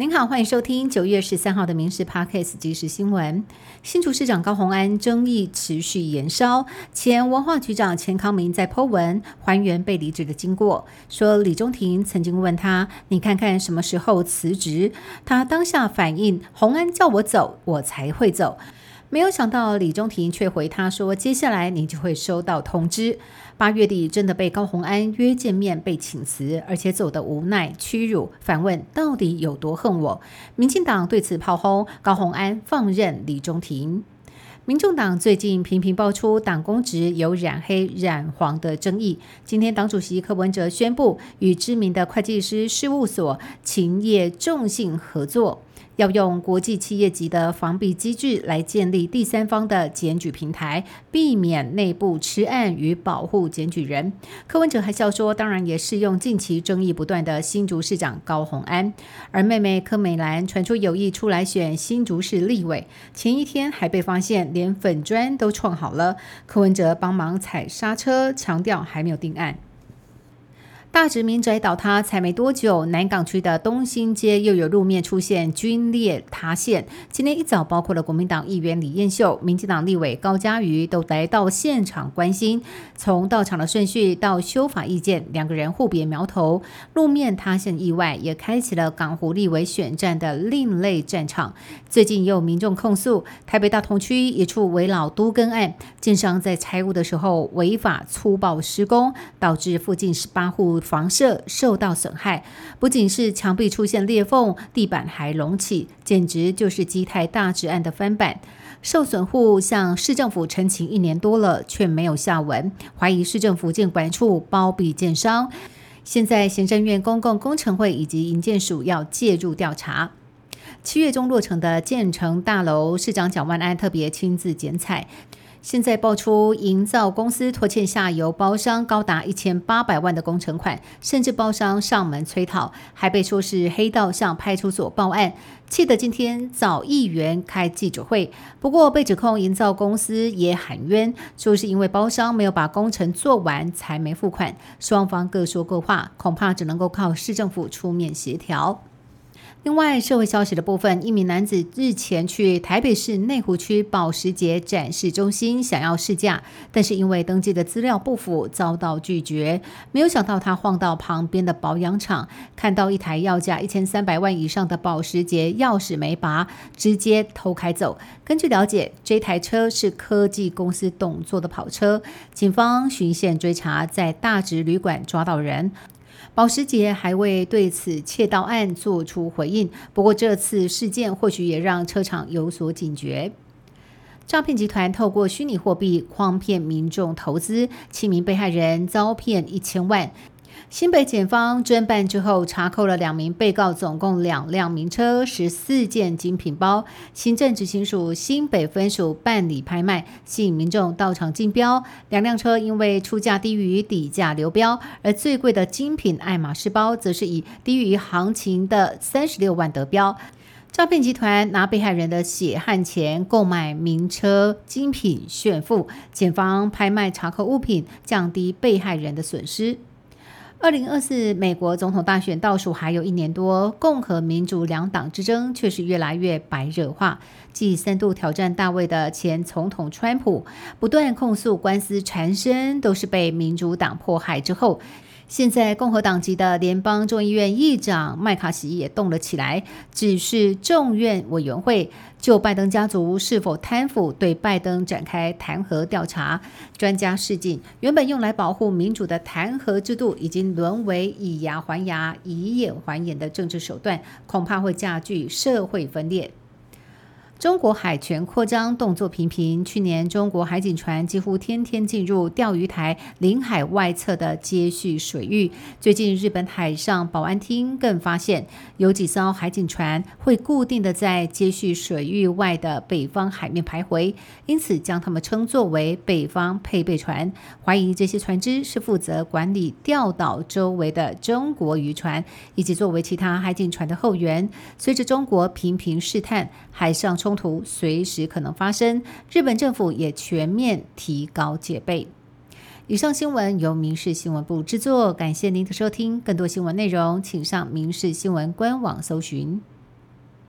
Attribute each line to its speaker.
Speaker 1: 您好，欢迎收听九月十三号的《民事 Podcast》即时新闻。新竹市长高鸿安争议持续延烧，前文化局长钱康明在 Po 文还原被离职的经过，说李中庭曾经问他：“你看看什么时候辞职？”他当下反应：“鸿安叫我走，我才会走。”没有想到李中庭却回他说：“接下来你就会收到通知。”八月底真的被高虹安约见面，被请辞，而且走得无奈、屈辱，反问到底有多恨我？民进党对此炮轰高虹安放任李中庭。民众党最近频频爆出党公职有染黑、染黄的争议。今天党主席柯文哲宣布与知名的会计师事务所勤业众信合作。要用国际企业级的防弊机制来建立第三方的检举平台，避免内部吃案与保护检举人。柯文哲还笑说，当然也适用近期争议不断的新竹市长高虹安。而妹妹柯美兰传出有意出来选新竹市立委，前一天还被发现连粉砖都创好了。柯文哲帮忙踩刹车，强调还没有定案。大直民宅倒塌才没多久，南港区的东兴街又有路面出现龟裂塌陷。今天一早，包括了国民党议员李彦秀、民进党立委高嘉瑜都来到现场关心。从到场的顺序到修法意见，两个人互别苗头。路面塌陷意外也开启了港湖立委选战的另类战场。最近也有民众控诉，台北大同区一处围老都更案，建商在拆屋的时候违法粗暴施工，导致附近十八户。房舍受到损害，不仅是墙壁出现裂缝，地板还隆起，简直就是基泰大直案的翻版。受损户向市政府陈情一年多了，却没有下文，怀疑市政府建管处包庇建商。现在行政院公共工程会以及营建署要介入调查。七月中落成的建成大楼，市长蒋万安特别亲自剪彩。现在爆出营造公司拖欠下游包商高达一千八百万的工程款，甚至包商上门催讨，还被说是黑道向派出所报案，气得今天找议员开记者会。不过被指控营造公司也喊冤，说是因为包商没有把工程做完才没付款，双方各说各话，恐怕只能够靠市政府出面协调。另外，社会消息的部分，一名男子日前去台北市内湖区保时捷展示中心想要试驾，但是因为登记的资料不符，遭到拒绝。没有想到他晃到旁边的保养厂，看到一台要价一千三百万以上的保时捷，钥匙没拔，直接偷开走。根据了解，这台车是科技公司董座的跑车。警方循线追查，在大直旅馆抓到人。保时捷还未对此窃盗案做出回应，不过这次事件或许也让车厂有所警觉。诈骗集团透过虚拟货币诓骗民众投资，七名被害人遭骗一千万。新北检方侦办之后，查扣了两名被告，总共两辆名车、十四件精品包。行政执行署新北分署办理拍卖，吸引民众到场竞标。两辆车因为出价低于底价流标，而最贵的精品爱马仕包则是以低于行情的三十六万得标。诈骗集团拿被害人的血汗钱购买名车精品炫富，检方拍卖查扣物品，降低被害人的损失。二零二四美国总统大选倒数还有一年多，共和民主两党之争却是越来越白热化。继三度挑战大卫的前总统川普，不断控诉官司缠身，都是被民主党迫害之后。现在，共和党籍的联邦众议院议长麦卡锡也动了起来，指示众院委员会就拜登家族是否贪腐对拜登展开弹劾调查。专家示警，原本用来保护民主的弹劾制度，已经沦为以牙还牙、以眼还眼的政治手段，恐怕会加剧社会分裂。中国海权扩张动作频频，去年中国海警船几乎天天进入钓鱼台领海外侧的接续水域。最近，日本海上保安厅更发现有几艘海警船会固定的在接续水域外的北方海面徘徊，因此将它们称作为北方配备船。怀疑这些船只是负责管理钓岛周围的中国渔船，以及作为其他海警船的后援。随着中国频频试探海上中途随时可能发生，日本政府也全面提高戒备。以上新闻由民事新闻部制作，感谢您的收听。更多新闻内容，请上民事新闻官网搜寻。